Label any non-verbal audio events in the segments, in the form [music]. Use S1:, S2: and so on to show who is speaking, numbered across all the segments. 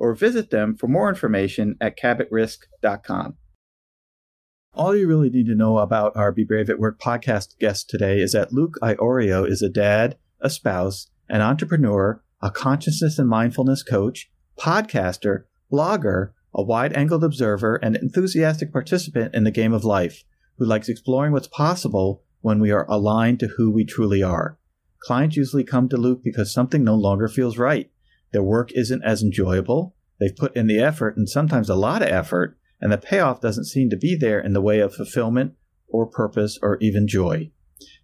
S1: or visit them for more information at cabotrisk.com. All you really need to know about our Be Brave at Work podcast guest today is that Luke Iorio is a dad, a spouse, an entrepreneur, a consciousness and mindfulness coach, podcaster, blogger, a wide angled observer, and enthusiastic participant in the game of life who likes exploring what's possible when we are aligned to who we truly are. Clients usually come to Luke because something no longer feels right. Their work isn't as enjoyable. They've put in the effort and sometimes a lot of effort, and the payoff doesn't seem to be there in the way of fulfillment or purpose or even joy.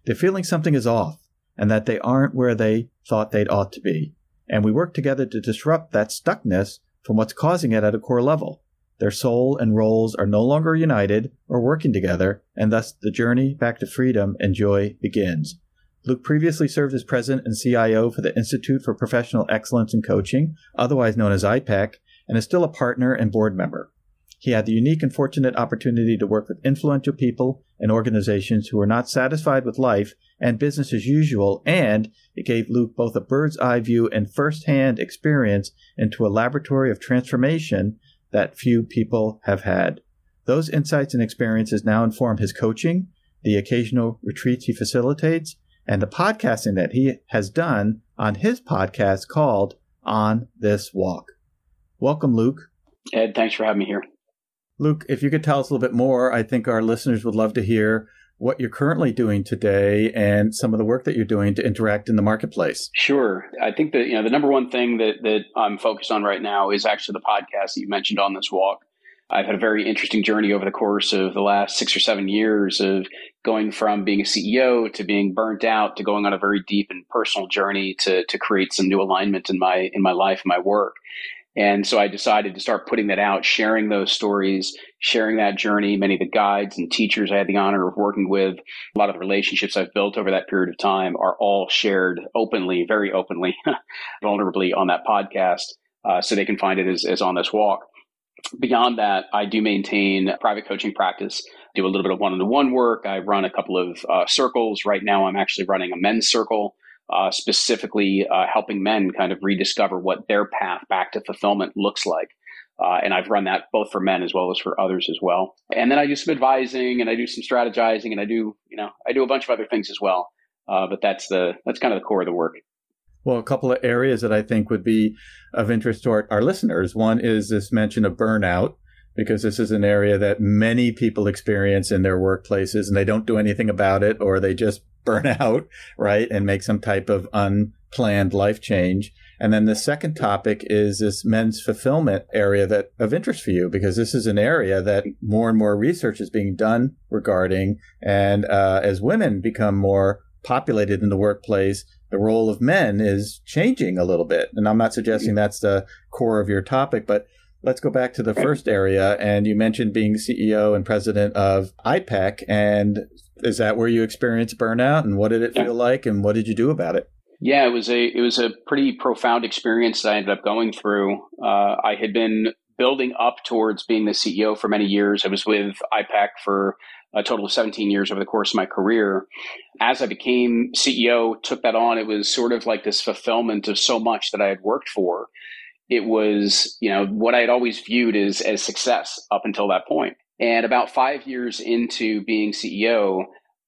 S1: They're feeling something is off and that they aren't where they thought they'd ought to be. And we work together to disrupt that stuckness from what's causing it at a core level. Their soul and roles are no longer united or working together, and thus the journey back to freedom and joy begins. Luke previously served as president and CIO for the Institute for Professional Excellence in Coaching, otherwise known as IPEC, and is still a partner and board member. He had the unique and fortunate opportunity to work with influential people and organizations who were not satisfied with life and business as usual, and it gave Luke both a bird's eye view and first-hand experience into a laboratory of transformation that few people have had. Those insights and experiences now inform his coaching, the occasional retreats he facilitates, and the podcasting that he has done on his podcast called On This Walk. Welcome, Luke.
S2: Ed, thanks for having me here.
S1: Luke, if you could tell us a little bit more, I think our listeners would love to hear what you're currently doing today and some of the work that you're doing to interact in the marketplace.
S2: Sure. I think that you know the number one thing that that I'm focused on right now is actually the podcast that you mentioned on this walk. I've had a very interesting journey over the course of the last six or seven years of going from being a CEO to being burnt out to going on a very deep and personal journey to to create some new alignment in my in my life, and my work. And so I decided to start putting that out, sharing those stories, sharing that journey. Many of the guides and teachers I had the honor of working with, a lot of the relationships I've built over that period of time are all shared openly, very openly, [laughs] vulnerably on that podcast. Uh, so they can find it as, as on this walk. Beyond that, I do maintain private coaching practice, do a little bit of one on one work. I run a couple of uh, circles. Right now, I'm actually running a men's circle, uh, specifically uh, helping men kind of rediscover what their path back to fulfillment looks like. Uh, and I've run that both for men as well as for others as well. And then I do some advising and I do some strategizing and I do, you know, I do a bunch of other things as well. Uh, but that's the that's kind of the core of the work.
S1: Well, a couple of areas that I think would be of interest to our, our listeners. One is this mention of burnout, because this is an area that many people experience in their workplaces and they don't do anything about it or they just [laughs] burn out, right? And make some type of unplanned life change. And then the second topic is this men's fulfillment area that of interest for you, because this is an area that more and more research is being done regarding. And uh, as women become more populated in the workplace, the role of men is changing a little bit. And I'm not suggesting that's the core of your topic, but let's go back to the first area. And you mentioned being CEO and president of IPEC. And is that where you experienced burnout? And what did it feel like? And what did you do about it?
S2: Yeah, it was a it was a pretty profound experience that I ended up going through. Uh, I had been building up towards being the CEO for many years. I was with IPEC for a total of 17 years over the course of my career. As I became CEO, took that on, it was sort of like this fulfillment of so much that I had worked for. It was, you know, what I had always viewed as, as success up until that point. And about five years into being CEO,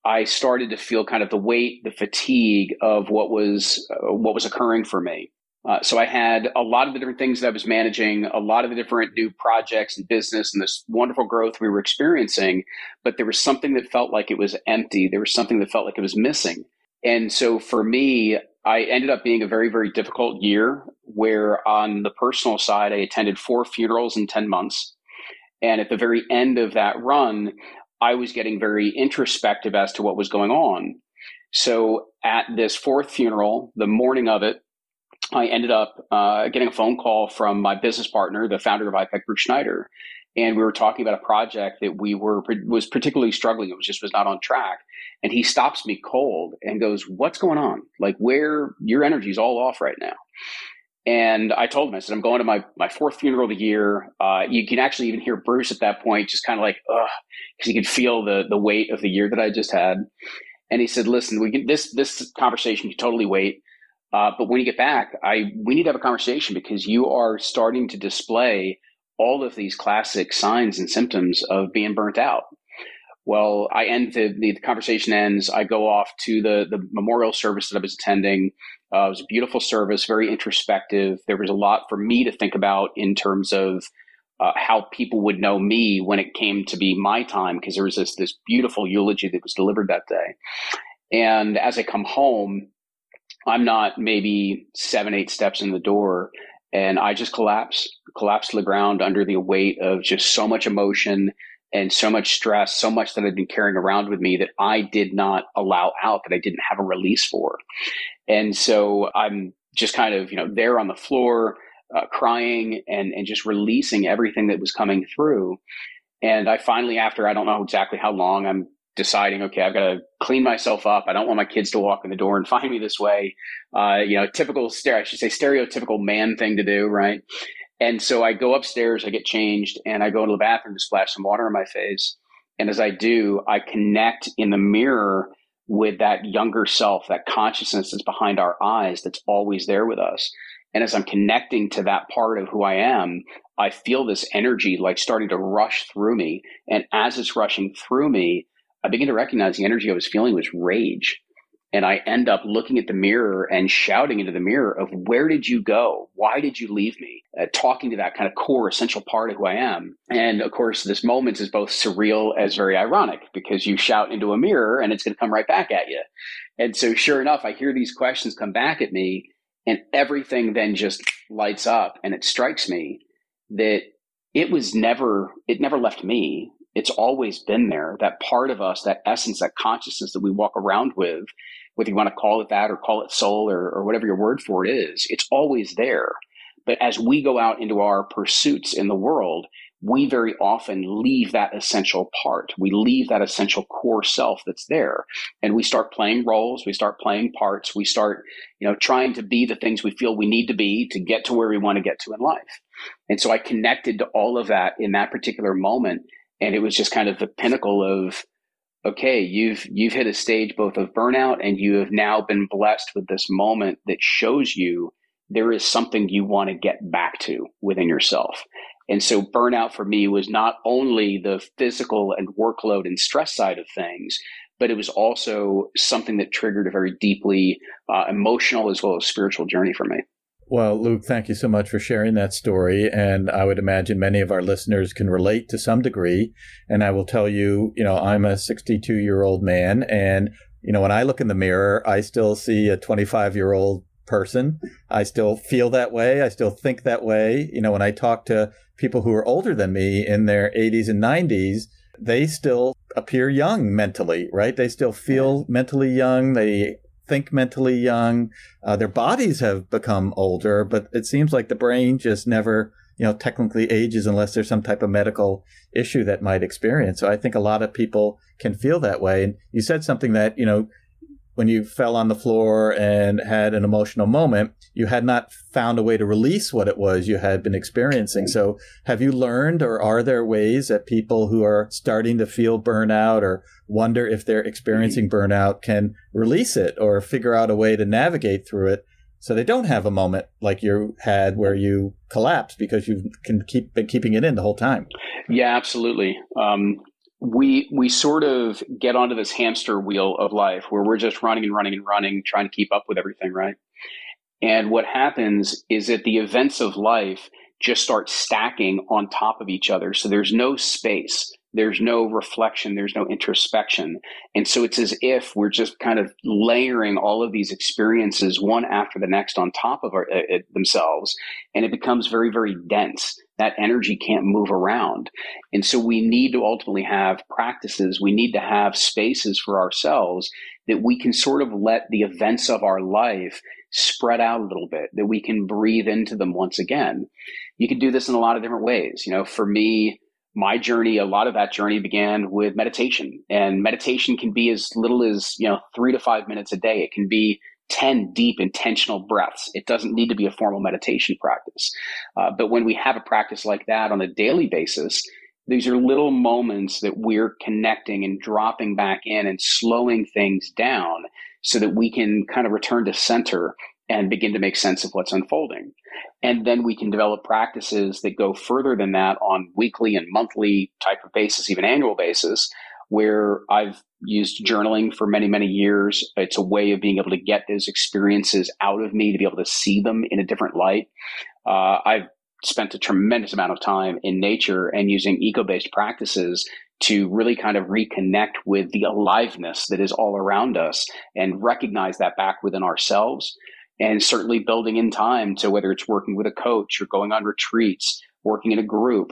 S2: I started to feel kind of the weight, the fatigue of what was uh, what was occurring for me. Uh, so I had a lot of the different things that I was managing, a lot of the different new projects and business, and this wonderful growth we were experiencing. But there was something that felt like it was empty. There was something that felt like it was missing. And so for me, I ended up being a very, very difficult year where on the personal side, I attended four funerals in 10 months. And at the very end of that run, I was getting very introspective as to what was going on. So at this fourth funeral, the morning of it, I ended up uh, getting a phone call from my business partner, the founder of IPEC, Bruce Schneider, and we were talking about a project that we were was particularly struggling. It was just was not on track, and he stops me cold and goes, "What's going on? Like, where your energy is all off right now?" And I told him, I said, I'm going to my, my fourth funeral of the year. Uh, you can actually even hear Bruce at that point, just kind of like, ugh, because he could feel the, the weight of the year that I just had. And he said, listen, we can, this, this conversation can totally wait. Uh, but when you get back, I, we need to have a conversation because you are starting to display all of these classic signs and symptoms of being burnt out. Well, I end the, the, conversation ends. I go off to the, the memorial service that I was attending. Uh, it was a beautiful service, very introspective. There was a lot for me to think about in terms of uh, how people would know me when it came to be my time, because there was this this beautiful eulogy that was delivered that day. And as I come home, I'm not maybe seven, eight steps in the door, and I just collapse, collapse to the ground under the weight of just so much emotion and so much stress, so much that I'd been carrying around with me that I did not allow out, that I didn't have a release for. And so I'm just kind of, you know, there on the floor, uh, crying and, and just releasing everything that was coming through. And I finally, after I don't know exactly how long, I'm deciding, okay, I've got to clean myself up. I don't want my kids to walk in the door and [laughs] find me this way. Uh, you know, typical, I should say, stereotypical man thing to do, right? And so I go upstairs, I get changed, and I go into the bathroom to splash some water on my face. And as I do, I connect in the mirror with that younger self, that consciousness that's behind our eyes that's always there with us. And as I'm connecting to that part of who I am, I feel this energy like starting to rush through me. And as it's rushing through me, I begin to recognize the energy I was feeling was rage and I end up looking at the mirror and shouting into the mirror of where did you go? Why did you leave me? Uh, talking to that kind of core essential part of who I am. And of course, this moment is both surreal as very ironic because you shout into a mirror and it's going to come right back at you. And so sure enough, I hear these questions come back at me and everything then just lights up and it strikes me that it was never, it never left me it's always been there that part of us that essence that consciousness that we walk around with whether you want to call it that or call it soul or, or whatever your word for it is, it's always there. But as we go out into our pursuits in the world, we very often leave that essential part. We leave that essential core self that's there. And we start playing roles, we start playing parts, we start, you know, trying to be the things we feel we need to be to get to where we want to get to in life. And so I connected to all of that in that particular moment. And it was just kind of the pinnacle of okay, you've you've hit a stage both of burnout and you have now been blessed with this moment that shows you there is something you want to get back to within yourself. And so burnout for me was not only the physical and workload and stress side of things, but it was also something that triggered a very deeply uh, emotional as well as spiritual journey for me.
S1: Well, Luke, thank you so much for sharing that story. And I would imagine many of our listeners can relate to some degree. And I will tell you, you know, I'm a 62 year old man. And, you know, when I look in the mirror, I still see a 25 year old person. I still feel that way. I still think that way. You know, when I talk to people who are older than me in their 80s and 90s, they still appear young mentally, right? They still feel mentally young. They think mentally young. Uh, their bodies have become older, but it seems like the brain just never, you know, technically ages unless there's some type of medical issue that might experience. So I think a lot of people can feel that way. And you said something that, you know, when you fell on the floor and had an emotional moment, you had not found a way to release what it was you had been experiencing. So have you learned or are there ways that people who are starting to feel burnout or wonder if they're experiencing burnout can release it or figure out a way to navigate through it so they don't have a moment like you had where you collapse because you can keep been keeping it in the whole time.
S2: Yeah, absolutely. Um, we we sort of get onto this hamster wheel of life where we're just running and running and running, trying to keep up with everything, right? And what happens is that the events of life just start stacking on top of each other. So there's no space there's no reflection, there's no introspection. And so it's as if we're just kind of layering all of these experiences one after the next on top of our, uh, themselves. And it becomes very, very dense. That energy can't move around. And so we need to ultimately have practices, we need to have spaces for ourselves that we can sort of let the events of our life spread out a little bit, that we can breathe into them once again. You can do this in a lot of different ways. You know, for me, my journey, a lot of that journey began with meditation. And meditation can be as little as, you know, three to five minutes a day. It can be 10 deep intentional breaths. It doesn't need to be a formal meditation practice. Uh, but when we have a practice like that on a daily basis, these are little moments that we're connecting and dropping back in and slowing things down so that we can kind of return to center and begin to make sense of what's unfolding. And then we can develop practices that go further than that on weekly and monthly type of basis, even annual basis, where I've used journaling for many, many years. It's a way of being able to get those experiences out of me to be able to see them in a different light. Uh, I've spent a tremendous amount of time in nature and using eco based practices to really kind of reconnect with the aliveness that is all around us and recognize that back within ourselves and certainly building in time to whether it's working with a coach or going on retreats, working in a group,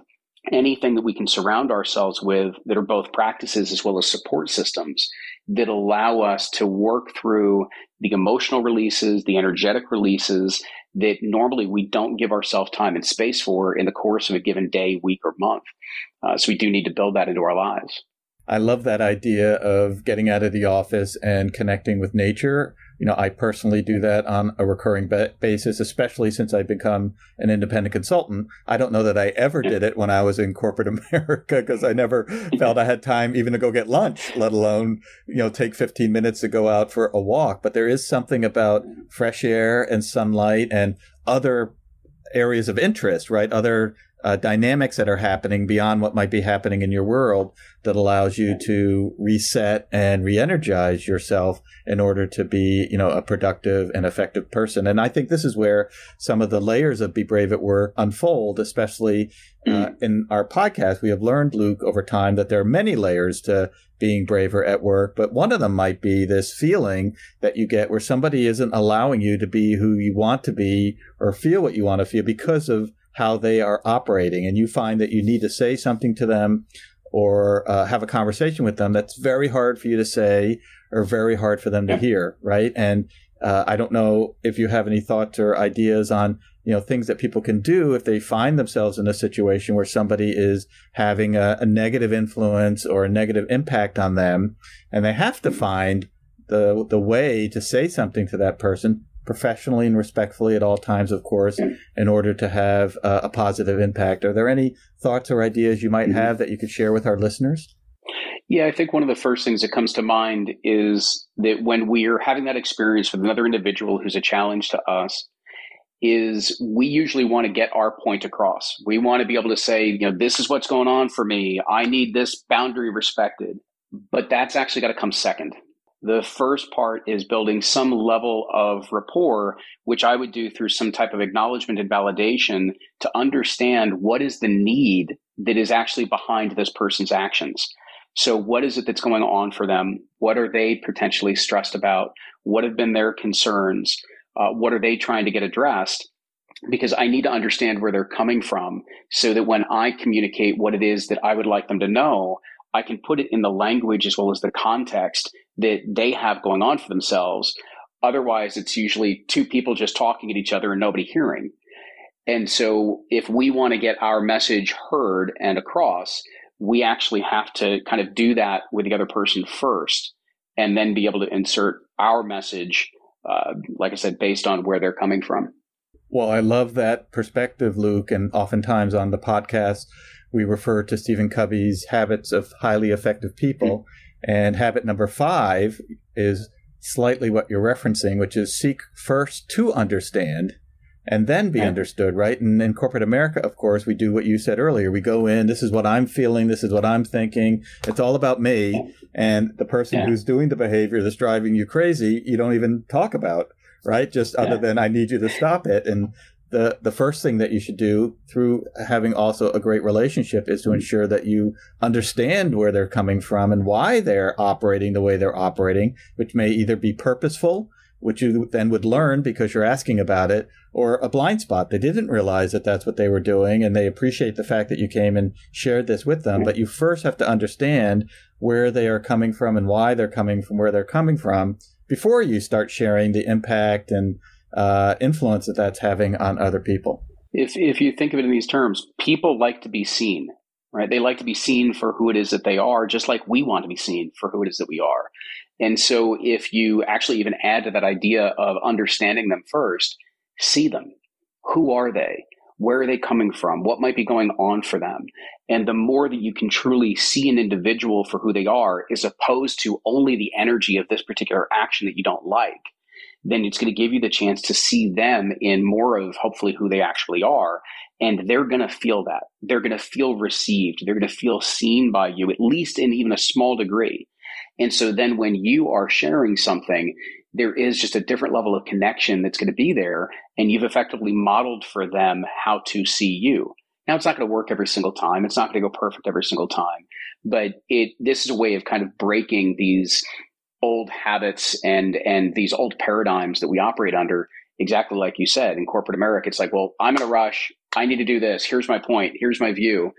S2: anything that we can surround ourselves with that are both practices as well as support systems that allow us to work through the emotional releases, the energetic releases that normally we don't give ourselves time and space for in the course of a given day, week, or month. Uh, so we do need to build that into our lives.
S1: I love that idea of getting out of the office and connecting with nature you know, I personally do that on a recurring ba- basis, especially since I've become an independent consultant. I don't know that I ever did it when I was in corporate [laughs] America because I never felt I had time even to go get lunch, let alone, you know, take 15 minutes to go out for a walk. But there is something about fresh air and sunlight and other areas of interest, right? Other uh, dynamics that are happening beyond what might be happening in your world that allows you to reset and re-energize yourself in order to be, you know, a productive and effective person. And I think this is where some of the layers of Be Brave at Work unfold, especially uh, mm. in our podcast. We have learned, Luke, over time that there are many layers to being braver at work, but one of them might be this feeling that you get where somebody isn't allowing you to be who you want to be or feel what you want to feel because of how they are operating, and you find that you need to say something to them or uh, have a conversation with them that's very hard for you to say or very hard for them to hear, right? And uh, I don't know if you have any thoughts or ideas on you know things that people can do if they find themselves in a situation where somebody is having a, a negative influence or a negative impact on them, and they have to find the the way to say something to that person professionally and respectfully at all times, of course, in order to have uh, a positive impact. Are there any thoughts or ideas you might mm-hmm. have that you could share with our listeners?
S2: Yeah, I think one of the first things that comes to mind is that when we are having that experience with another individual who's a challenge to us, is we usually want to get our point across. We want to be able to say, you know, this is what's going on for me. I need this boundary respected. But that's actually got to come second. The first part is building some level of rapport, which I would do through some type of acknowledgement and validation to understand what is the need that is actually behind this person's actions. So, what is it that's going on for them? What are they potentially stressed about? What have been their concerns? Uh, what are they trying to get addressed? Because I need to understand where they're coming from so that when I communicate what it is that I would like them to know, I can put it in the language as well as the context that they have going on for themselves. Otherwise, it's usually two people just talking at each other and nobody hearing. And so, if we want to get our message heard and across, we actually have to kind of do that with the other person first. and then be able to insert our message, uh, like I said, based on where they're coming from.
S1: Well, I love that perspective, Luke. And oftentimes on the podcast, we refer to Stephen Covey's habits of highly effective people. Mm-hmm. And habit number five is slightly what you're referencing, which is seek first to understand and then be understood, right? And in corporate America, of course, we do what you said earlier. We go in, this is what I'm feeling, this is what I'm thinking. It's all about me. And the person yeah. who's doing the behavior that's driving you crazy, you don't even talk about, right? Just other than I need you to stop it. And the the first thing that you should do through having also a great relationship is to mm-hmm. ensure that you understand where they're coming from and why they're operating the way they're operating, which may either be purposeful which you then would learn because you're asking about it, or a blind spot. They didn't realize that that's what they were doing, and they appreciate the fact that you came and shared this with them. But you first have to understand where they are coming from and why they're coming from where they're coming from before you start sharing the impact and uh, influence that that's having on other people.
S2: If, if you think of it in these terms, people like to be seen, right? They like to be seen for who it is that they are, just like we want to be seen for who it is that we are. And so if you actually even add to that idea of understanding them first, see them. Who are they? Where are they coming from? What might be going on for them? And the more that you can truly see an individual for who they are, as opposed to only the energy of this particular action that you don't like, then it's going to give you the chance to see them in more of hopefully who they actually are. And they're going to feel that. They're going to feel received. They're going to feel seen by you, at least in even a small degree. And so then when you are sharing something, there is just a different level of connection that's going to be there. And you've effectively modeled for them how to see you. Now it's not going to work every single time. It's not going to go perfect every single time, but it, this is a way of kind of breaking these old habits and, and these old paradigms that we operate under. Exactly like you said in corporate America, it's like, well, I'm in a rush. I need to do this. Here's my point. Here's my view.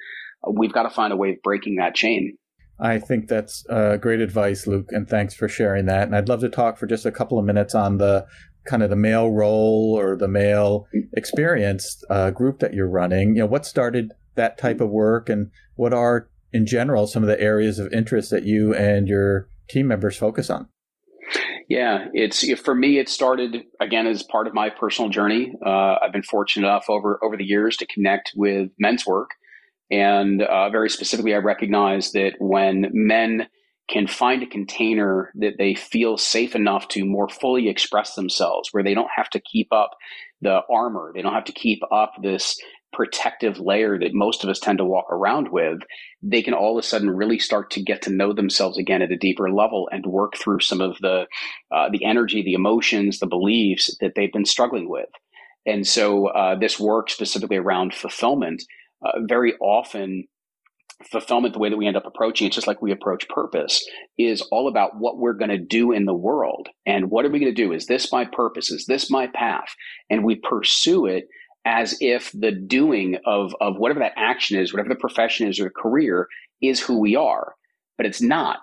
S2: We've got to find a way of breaking that chain.
S1: I think that's uh, great advice, Luke, and thanks for sharing that. And I'd love to talk for just a couple of minutes on the kind of the male role or the male experience uh, group that you're running. You know, what started that type of work, and what are, in general, some of the areas of interest that you and your team members focus on?
S2: Yeah, it's for me. It started again as part of my personal journey. Uh, I've been fortunate enough over over the years to connect with men's work and uh, very specifically, I recognize that when men can find a container that they feel safe enough to more fully express themselves, where they don't have to keep up the armor, they don't have to keep up this protective layer that most of us tend to walk around with, they can all of a sudden really start to get to know themselves again at a deeper level and work through some of the uh, the energy, the emotions, the beliefs that they've been struggling with. And so, uh, this work specifically around fulfillment uh, very often fulfillment the way that we end up approaching it just like we approach purpose is all about what we're going to do in the world. And what are we going to do? Is this my purpose? Is this my path? And we pursue it as if the doing of of whatever that action is whatever the profession is or career is who we are. But it's not.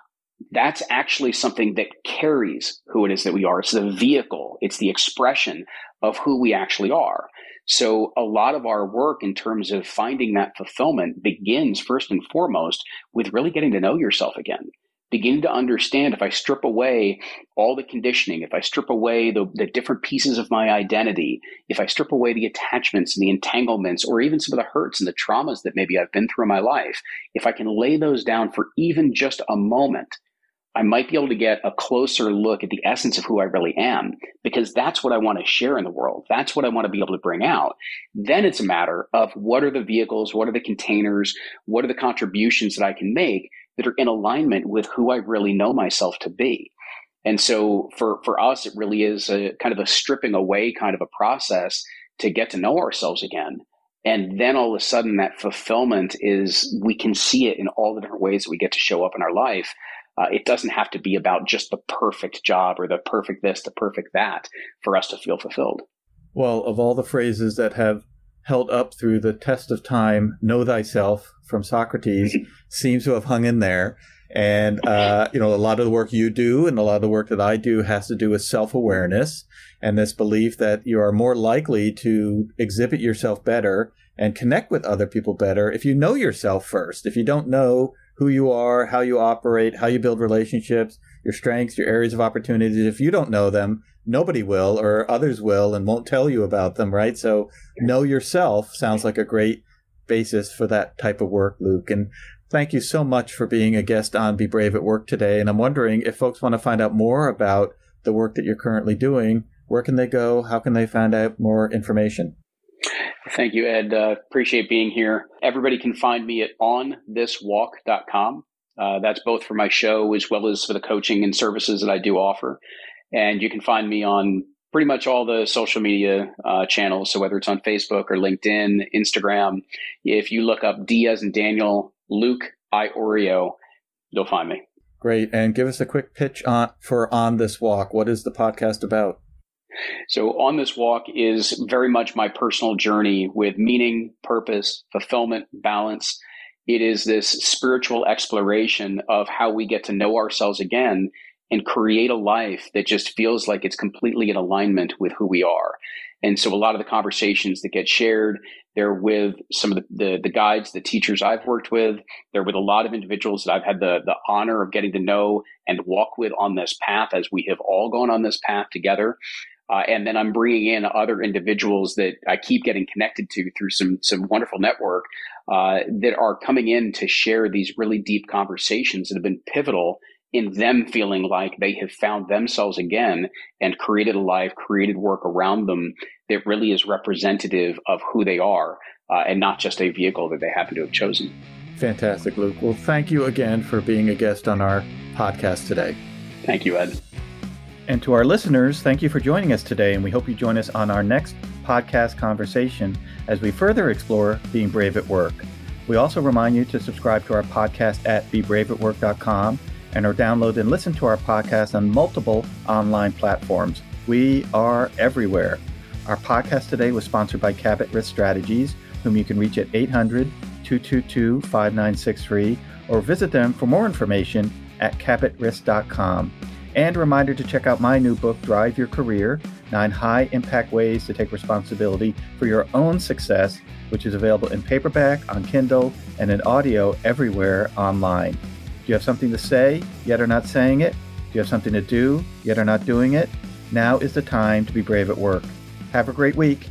S2: That's actually something that carries who it is that we are. It's the vehicle. It's the expression of who we actually are. So a lot of our work in terms of finding that fulfillment begins first and foremost with really getting to know yourself again. Beginning to understand if I strip away all the conditioning, if I strip away the, the different pieces of my identity, if I strip away the attachments and the entanglements, or even some of the hurts and the traumas that maybe I've been through in my life, if I can lay those down for even just a moment, I might be able to get a closer look at the essence of who I really am because that's what I want to share in the world. That's what I want to be able to bring out. Then it's a matter of what are the vehicles, what are the containers, what are the contributions that I can make that are in alignment with who I really know myself to be. And so for, for us, it really is a kind of a stripping away kind of a process to get to know ourselves again. And then all of a sudden that fulfillment is, we can see it in all the different ways that we get to show up in our life uh, it doesn't have to be about just the perfect job or the perfect this, the perfect that for us to feel fulfilled.
S1: Well, of all the phrases that have held up through the test of time, know thyself from Socrates [laughs] seems to have hung in there. And, uh, you know, a lot of the work you do and a lot of the work that I do has to do with self awareness and this belief that you are more likely to exhibit yourself better and connect with other people better if you know yourself first. If you don't know who you are, how you operate, how you build relationships, your strengths, your areas of opportunities. If you don't know them, nobody will, or others will and won't tell you about them, right? So know yourself sounds like a great basis for that type of work, Luke. And thank you so much for being a guest on Be Brave at Work today. And I'm wondering if folks want to find out more about the work that you're currently doing, where can they go? How can they find out more information?
S2: Thank you, Ed. Uh, appreciate being here. Everybody can find me at onthiswalk.com. Uh, that's both for my show as well as for the coaching and services that I do offer. And you can find me on pretty much all the social media uh, channels. So whether it's on Facebook or LinkedIn, Instagram, if you look up Diaz and Daniel, Luke I Iorio, you'll find me.
S1: Great. And give us a quick pitch on, for On This Walk. What is the podcast about?
S2: So, On This Walk is very much my personal journey with meaning, purpose, fulfillment, balance. It is this spiritual exploration of how we get to know ourselves again and create a life that just feels like it's completely in alignment with who we are. And so a lot of the conversations that get shared, they're with some of the, the, the, guides, the teachers I've worked with. They're with a lot of individuals that I've had the, the honor of getting to know and walk with on this path as we have all gone on this path together. Uh, and then I'm bringing in other individuals that I keep getting connected to through some some wonderful network uh, that are coming in to share these really deep conversations that have been pivotal in them feeling like they have found themselves again and created a life, created work around them that really is representative of who they are uh, and not just a vehicle that they happen to have chosen.
S1: Fantastic, Luke. Well, thank you again for being a guest on our podcast today.
S2: Thank you, Ed.
S1: And to our listeners, thank you for joining us today, and we hope you join us on our next podcast conversation as we further explore being brave at work. We also remind you to subscribe to our podcast at bebraveatwork.com and or download and listen to our podcast on multiple online platforms. We are everywhere. Our podcast today was sponsored by Cabot Risk Strategies, whom you can reach at 800 222 5963 or visit them for more information at cabotrisk.com. And a reminder to check out my new book, Drive Your Career Nine High Impact Ways to Take Responsibility for Your Own Success, which is available in paperback, on Kindle, and in audio everywhere online. Do you have something to say, yet are not saying it? Do you have something to do, yet are not doing it? Now is the time to be brave at work. Have a great week.